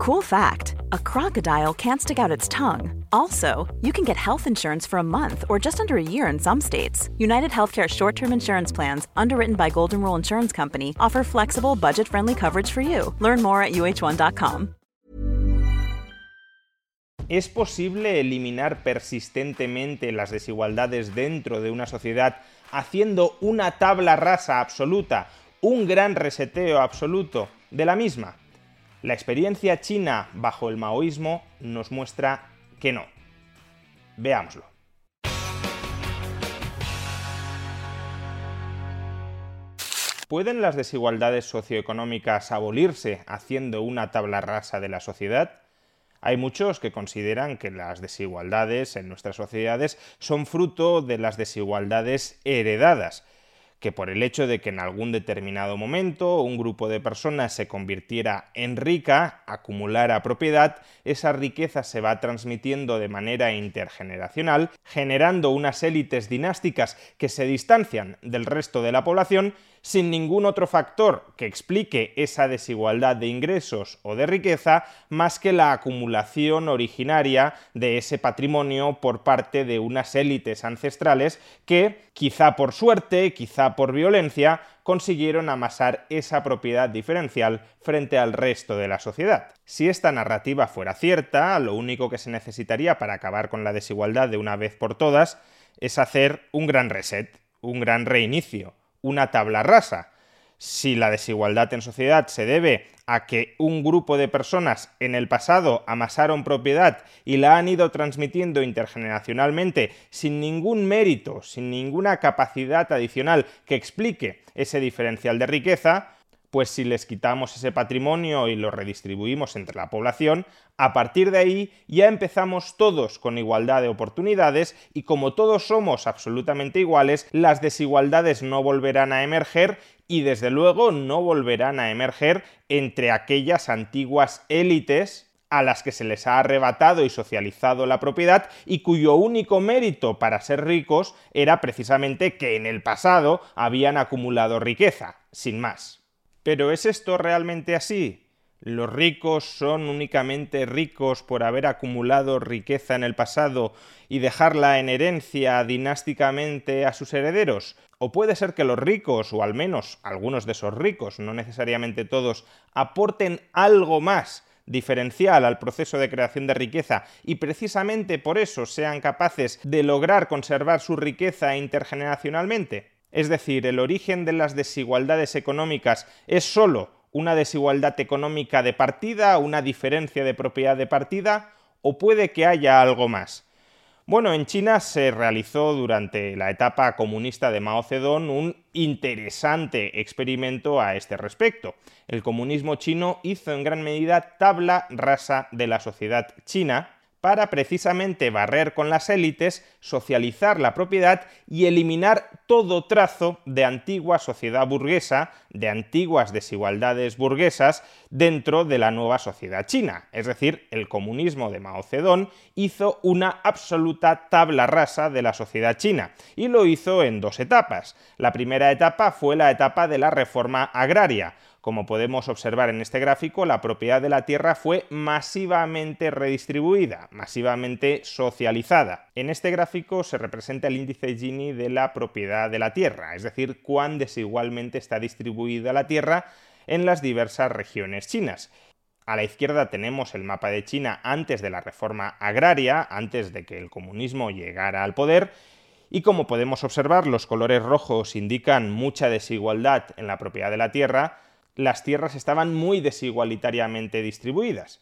Cool fact a crocodile can't stick out its tongue. Also, you can get health insurance for a month or just under a year in some states. United Healthcare short term insurance plans, underwritten by Golden Rule Insurance Company, offer flexible, budget friendly coverage for you. Learn more at uh1.com. ¿Es posible eliminar persistentemente las desigualdades dentro de una sociedad haciendo una tabla rasa absoluta, un gran reseteo absoluto de la misma? La experiencia china bajo el maoísmo nos muestra que no. Veámoslo. ¿Pueden las desigualdades socioeconómicas abolirse haciendo una tabla rasa de la sociedad? Hay muchos que consideran que las desigualdades en nuestras sociedades son fruto de las desigualdades heredadas, que por el hecho de que en algún determinado momento un grupo de personas se convirtiera en rica, acumulara propiedad, esa riqueza se va transmitiendo de manera intergeneracional, generando unas élites dinásticas que se distancian del resto de la población sin ningún otro factor que explique esa desigualdad de ingresos o de riqueza más que la acumulación originaria de ese patrimonio por parte de unas élites ancestrales que, quizá por suerte, quizá por violencia, consiguieron amasar esa propiedad diferencial frente al resto de la sociedad. Si esta narrativa fuera cierta, lo único que se necesitaría para acabar con la desigualdad de una vez por todas es hacer un gran reset, un gran reinicio, una tabla rasa. Si la desigualdad en sociedad se debe a que un grupo de personas en el pasado amasaron propiedad y la han ido transmitiendo intergeneracionalmente sin ningún mérito, sin ninguna capacidad adicional que explique ese diferencial de riqueza, pues si les quitamos ese patrimonio y lo redistribuimos entre la población, a partir de ahí ya empezamos todos con igualdad de oportunidades y como todos somos absolutamente iguales, las desigualdades no volverán a emerger y desde luego no volverán a emerger entre aquellas antiguas élites a las que se les ha arrebatado y socializado la propiedad y cuyo único mérito para ser ricos era precisamente que en el pasado habían acumulado riqueza, sin más. Pero ¿es esto realmente así? ¿Los ricos son únicamente ricos por haber acumulado riqueza en el pasado y dejarla en herencia dinásticamente a sus herederos? ¿O puede ser que los ricos, o al menos algunos de esos ricos, no necesariamente todos, aporten algo más diferencial al proceso de creación de riqueza y precisamente por eso sean capaces de lograr conservar su riqueza intergeneracionalmente? Es decir, el origen de las desigualdades económicas es sólo una desigualdad económica de partida, una diferencia de propiedad de partida, o puede que haya algo más. Bueno, en China se realizó durante la etapa comunista de Mao Zedong un interesante experimento a este respecto. El comunismo chino hizo en gran medida tabla rasa de la sociedad china, para precisamente barrer con las élites, socializar la propiedad y eliminar todo trazo de antigua sociedad burguesa, de antiguas desigualdades burguesas dentro de la nueva sociedad china. Es decir, el comunismo de Mao Zedong hizo una absoluta tabla rasa de la sociedad china y lo hizo en dos etapas. La primera etapa fue la etapa de la reforma agraria, como podemos observar en este gráfico, la propiedad de la tierra fue masivamente redistribuida, masivamente socializada. En este gráfico se representa el índice Gini de la propiedad de la tierra, es decir, cuán desigualmente está distribuida la tierra en las diversas regiones chinas. A la izquierda tenemos el mapa de China antes de la reforma agraria, antes de que el comunismo llegara al poder, y como podemos observar, los colores rojos indican mucha desigualdad en la propiedad de la tierra, las tierras estaban muy desigualitariamente distribuidas.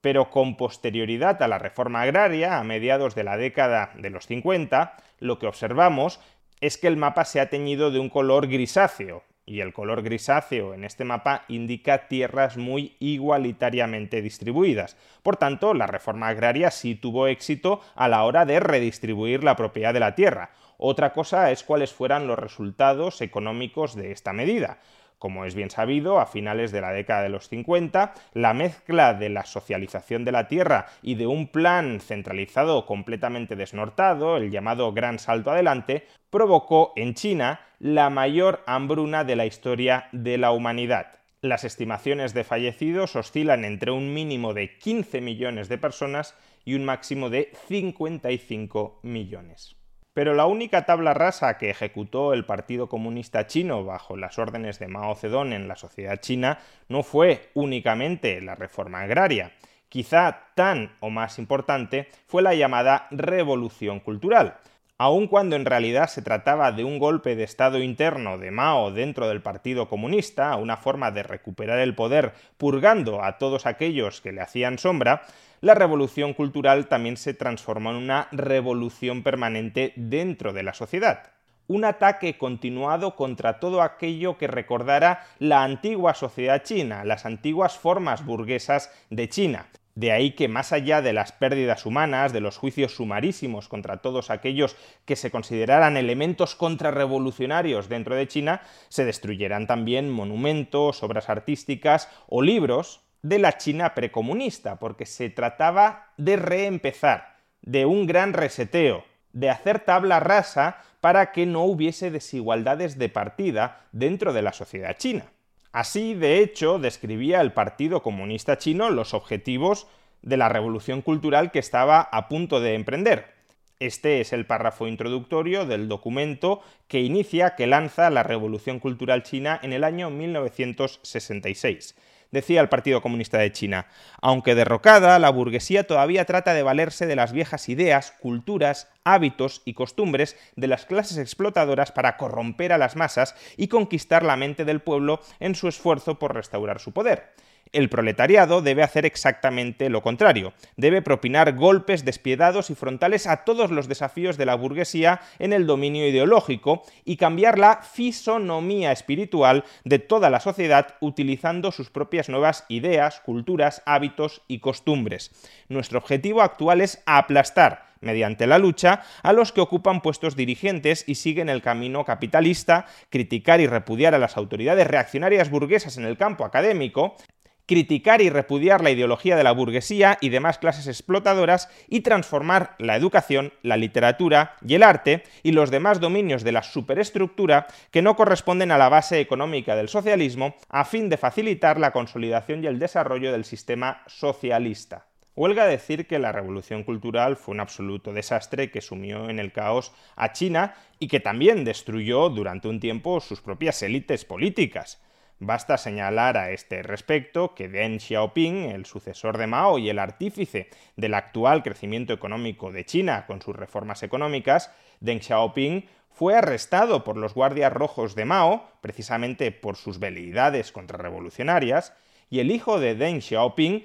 Pero con posterioridad a la reforma agraria, a mediados de la década de los 50, lo que observamos es que el mapa se ha teñido de un color grisáceo, y el color grisáceo en este mapa indica tierras muy igualitariamente distribuidas. Por tanto, la reforma agraria sí tuvo éxito a la hora de redistribuir la propiedad de la tierra. Otra cosa es cuáles fueran los resultados económicos de esta medida. Como es bien sabido, a finales de la década de los 50, la mezcla de la socialización de la tierra y de un plan centralizado completamente desnortado, el llamado Gran Salto Adelante, provocó en China la mayor hambruna de la historia de la humanidad. Las estimaciones de fallecidos oscilan entre un mínimo de 15 millones de personas y un máximo de 55 millones. Pero la única tabla rasa que ejecutó el Partido Comunista Chino bajo las órdenes de Mao Zedong en la sociedad china no fue únicamente la reforma agraria. Quizá tan o más importante fue la llamada revolución cultural, aun cuando en realidad se trataba de un golpe de Estado interno de Mao dentro del Partido Comunista, una forma de recuperar el poder purgando a todos aquellos que le hacían sombra, la revolución cultural también se transformó en una revolución permanente dentro de la sociedad. Un ataque continuado contra todo aquello que recordara la antigua sociedad china, las antiguas formas burguesas de China. De ahí que más allá de las pérdidas humanas, de los juicios sumarísimos contra todos aquellos que se consideraran elementos contrarrevolucionarios dentro de China, se destruyeran también monumentos, obras artísticas o libros de la China precomunista, porque se trataba de reempezar, de un gran reseteo, de hacer tabla rasa para que no hubiese desigualdades de partida dentro de la sociedad china. Así, de hecho, describía el Partido Comunista Chino los objetivos de la revolución cultural que estaba a punto de emprender. Este es el párrafo introductorio del documento que inicia, que lanza la revolución cultural china en el año 1966 decía el Partido Comunista de China. Aunque derrocada, la burguesía todavía trata de valerse de las viejas ideas, culturas, hábitos y costumbres de las clases explotadoras para corromper a las masas y conquistar la mente del pueblo en su esfuerzo por restaurar su poder. El proletariado debe hacer exactamente lo contrario, debe propinar golpes despiedados y frontales a todos los desafíos de la burguesía en el dominio ideológico y cambiar la fisonomía espiritual de toda la sociedad utilizando sus propias nuevas ideas, culturas, hábitos y costumbres. Nuestro objetivo actual es aplastar mediante la lucha, a los que ocupan puestos dirigentes y siguen el camino capitalista, criticar y repudiar a las autoridades reaccionarias burguesas en el campo académico, criticar y repudiar la ideología de la burguesía y demás clases explotadoras y transformar la educación, la literatura y el arte y los demás dominios de la superestructura que no corresponden a la base económica del socialismo a fin de facilitar la consolidación y el desarrollo del sistema socialista. Huelga decir que la revolución cultural fue un absoluto desastre que sumió en el caos a China y que también destruyó durante un tiempo sus propias élites políticas. Basta señalar a este respecto que Deng Xiaoping, el sucesor de Mao y el artífice del actual crecimiento económico de China con sus reformas económicas, Deng Xiaoping fue arrestado por los guardias rojos de Mao, precisamente por sus veleidades contrarrevolucionarias, y el hijo de Deng Xiaoping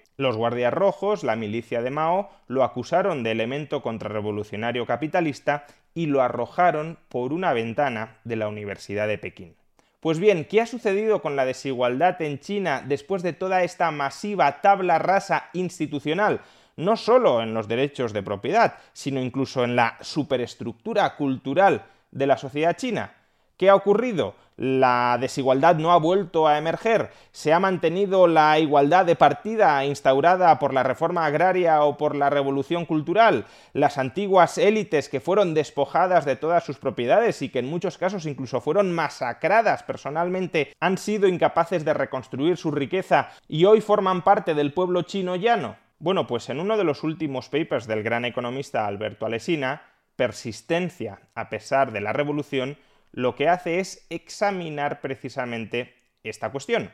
los Guardias Rojos, la milicia de Mao, lo acusaron de elemento contrarrevolucionario capitalista y lo arrojaron por una ventana de la Universidad de Pekín. Pues bien, ¿qué ha sucedido con la desigualdad en China después de toda esta masiva tabla rasa institucional? No solo en los derechos de propiedad, sino incluso en la superestructura cultural de la sociedad china. ¿Qué ha ocurrido? La desigualdad no ha vuelto a emerger, se ha mantenido la igualdad de partida instaurada por la reforma agraria o por la revolución cultural, las antiguas élites que fueron despojadas de todas sus propiedades y que en muchos casos incluso fueron masacradas personalmente han sido incapaces de reconstruir su riqueza y hoy forman parte del pueblo chino llano. Bueno, pues en uno de los últimos papers del gran economista Alberto Alesina, Persistencia a pesar de la revolución, lo que hace es examinar precisamente esta cuestión.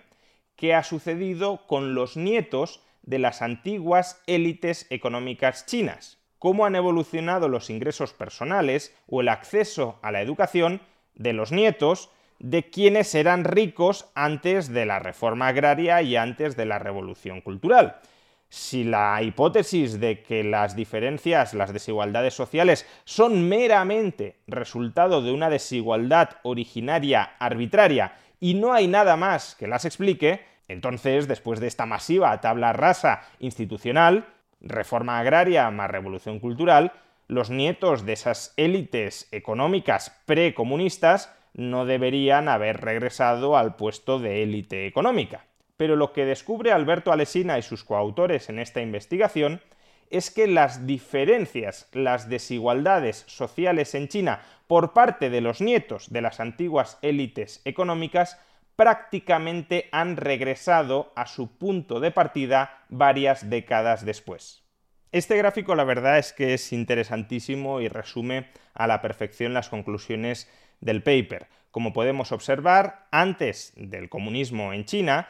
¿Qué ha sucedido con los nietos de las antiguas élites económicas chinas? ¿Cómo han evolucionado los ingresos personales o el acceso a la educación de los nietos de quienes eran ricos antes de la reforma agraria y antes de la revolución cultural? Si la hipótesis de que las diferencias, las desigualdades sociales son meramente resultado de una desigualdad originaria arbitraria y no hay nada más que las explique, entonces, después de esta masiva tabla rasa institucional, reforma agraria más revolución cultural, los nietos de esas élites económicas precomunistas no deberían haber regresado al puesto de élite económica. Pero lo que descubre Alberto Alesina y sus coautores en esta investigación es que las diferencias, las desigualdades sociales en China por parte de los nietos de las antiguas élites económicas prácticamente han regresado a su punto de partida varias décadas después. Este gráfico la verdad es que es interesantísimo y resume a la perfección las conclusiones del paper. Como podemos observar, antes del comunismo en China,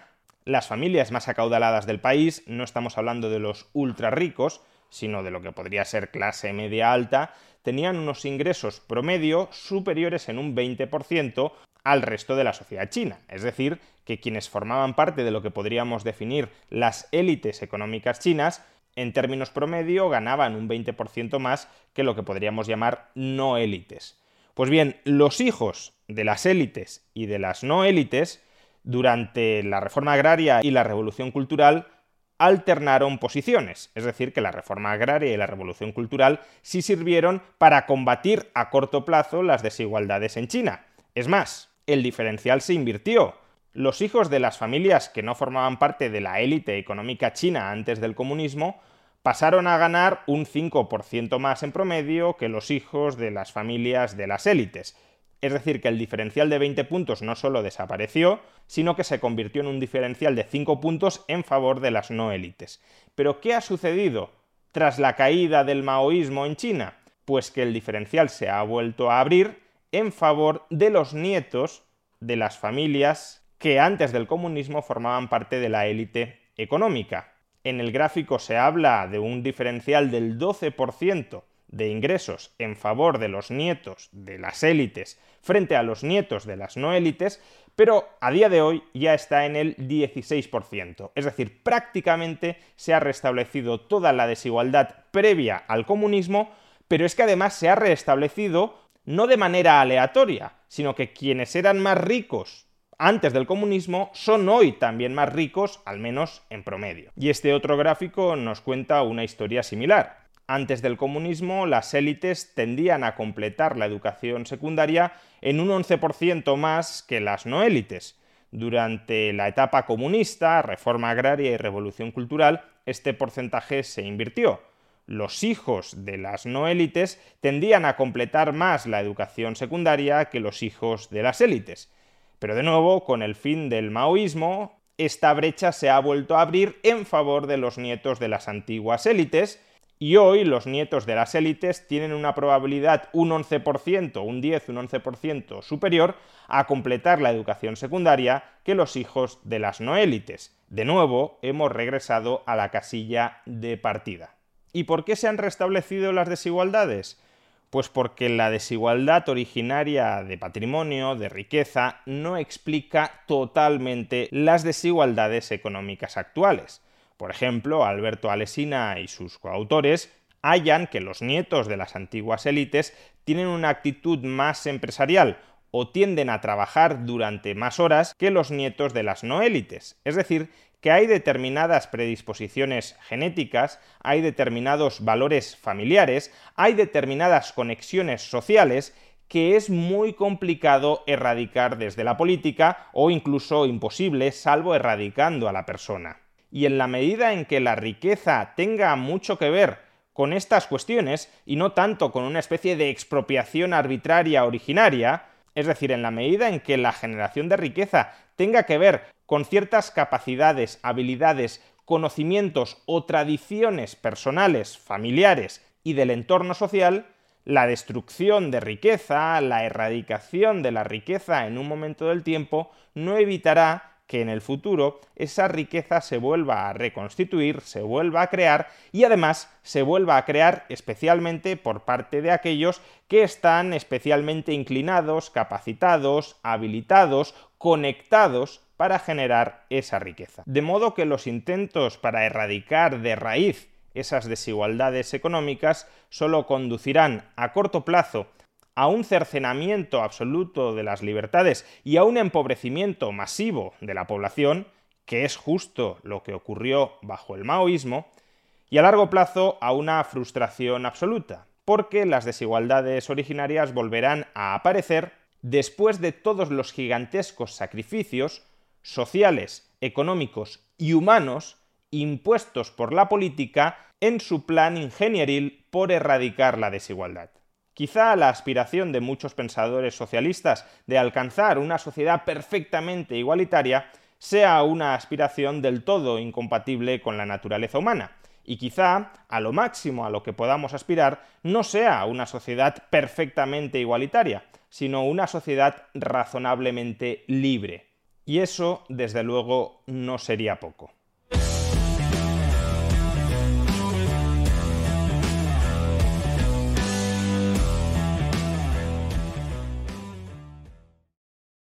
las familias más acaudaladas del país, no estamos hablando de los ultra ricos, sino de lo que podría ser clase media alta, tenían unos ingresos promedio superiores en un 20% al resto de la sociedad china. Es decir, que quienes formaban parte de lo que podríamos definir las élites económicas chinas, en términos promedio ganaban un 20% más que lo que podríamos llamar no élites. Pues bien, los hijos de las élites y de las no élites durante la reforma agraria y la revolución cultural alternaron posiciones, es decir, que la reforma agraria y la revolución cultural sí sirvieron para combatir a corto plazo las desigualdades en China. Es más, el diferencial se invirtió. Los hijos de las familias que no formaban parte de la élite económica china antes del comunismo pasaron a ganar un 5% más en promedio que los hijos de las familias de las élites, es decir, que el diferencial de 20 puntos no solo desapareció, sino que se convirtió en un diferencial de 5 puntos en favor de las no élites. Pero ¿qué ha sucedido tras la caída del maoísmo en China? Pues que el diferencial se ha vuelto a abrir en favor de los nietos de las familias que antes del comunismo formaban parte de la élite económica. En el gráfico se habla de un diferencial del 12% de ingresos en favor de los nietos de las élites frente a los nietos de las no élites, pero a día de hoy ya está en el 16%. Es decir, prácticamente se ha restablecido toda la desigualdad previa al comunismo, pero es que además se ha restablecido no de manera aleatoria, sino que quienes eran más ricos antes del comunismo son hoy también más ricos, al menos en promedio. Y este otro gráfico nos cuenta una historia similar. Antes del comunismo, las élites tendían a completar la educación secundaria en un 11% más que las no élites. Durante la etapa comunista, reforma agraria y revolución cultural, este porcentaje se invirtió. Los hijos de las no élites tendían a completar más la educación secundaria que los hijos de las élites. Pero de nuevo, con el fin del maoísmo, esta brecha se ha vuelto a abrir en favor de los nietos de las antiguas élites, y hoy los nietos de las élites tienen una probabilidad un 11%, un 10, un 11% superior a completar la educación secundaria que los hijos de las no élites. De nuevo, hemos regresado a la casilla de partida. ¿Y por qué se han restablecido las desigualdades? Pues porque la desigualdad originaria de patrimonio, de riqueza, no explica totalmente las desigualdades económicas actuales. Por ejemplo, Alberto Alesina y sus coautores hallan que los nietos de las antiguas élites tienen una actitud más empresarial o tienden a trabajar durante más horas que los nietos de las no élites. Es decir, que hay determinadas predisposiciones genéticas, hay determinados valores familiares, hay determinadas conexiones sociales que es muy complicado erradicar desde la política o incluso imposible salvo erradicando a la persona y en la medida en que la riqueza tenga mucho que ver con estas cuestiones y no tanto con una especie de expropiación arbitraria originaria, es decir, en la medida en que la generación de riqueza tenga que ver con ciertas capacidades, habilidades, conocimientos o tradiciones personales, familiares y del entorno social, la destrucción de riqueza, la erradicación de la riqueza en un momento del tiempo, no evitará que en el futuro esa riqueza se vuelva a reconstituir, se vuelva a crear y además se vuelva a crear especialmente por parte de aquellos que están especialmente inclinados, capacitados, habilitados, conectados para generar esa riqueza. De modo que los intentos para erradicar de raíz esas desigualdades económicas solo conducirán a corto plazo a un cercenamiento absoluto de las libertades y a un empobrecimiento masivo de la población, que es justo lo que ocurrió bajo el maoísmo, y a largo plazo a una frustración absoluta, porque las desigualdades originarias volverán a aparecer después de todos los gigantescos sacrificios sociales, económicos y humanos impuestos por la política en su plan ingenieril por erradicar la desigualdad. Quizá la aspiración de muchos pensadores socialistas de alcanzar una sociedad perfectamente igualitaria sea una aspiración del todo incompatible con la naturaleza humana, y quizá a lo máximo a lo que podamos aspirar no sea una sociedad perfectamente igualitaria, sino una sociedad razonablemente libre, y eso, desde luego, no sería poco.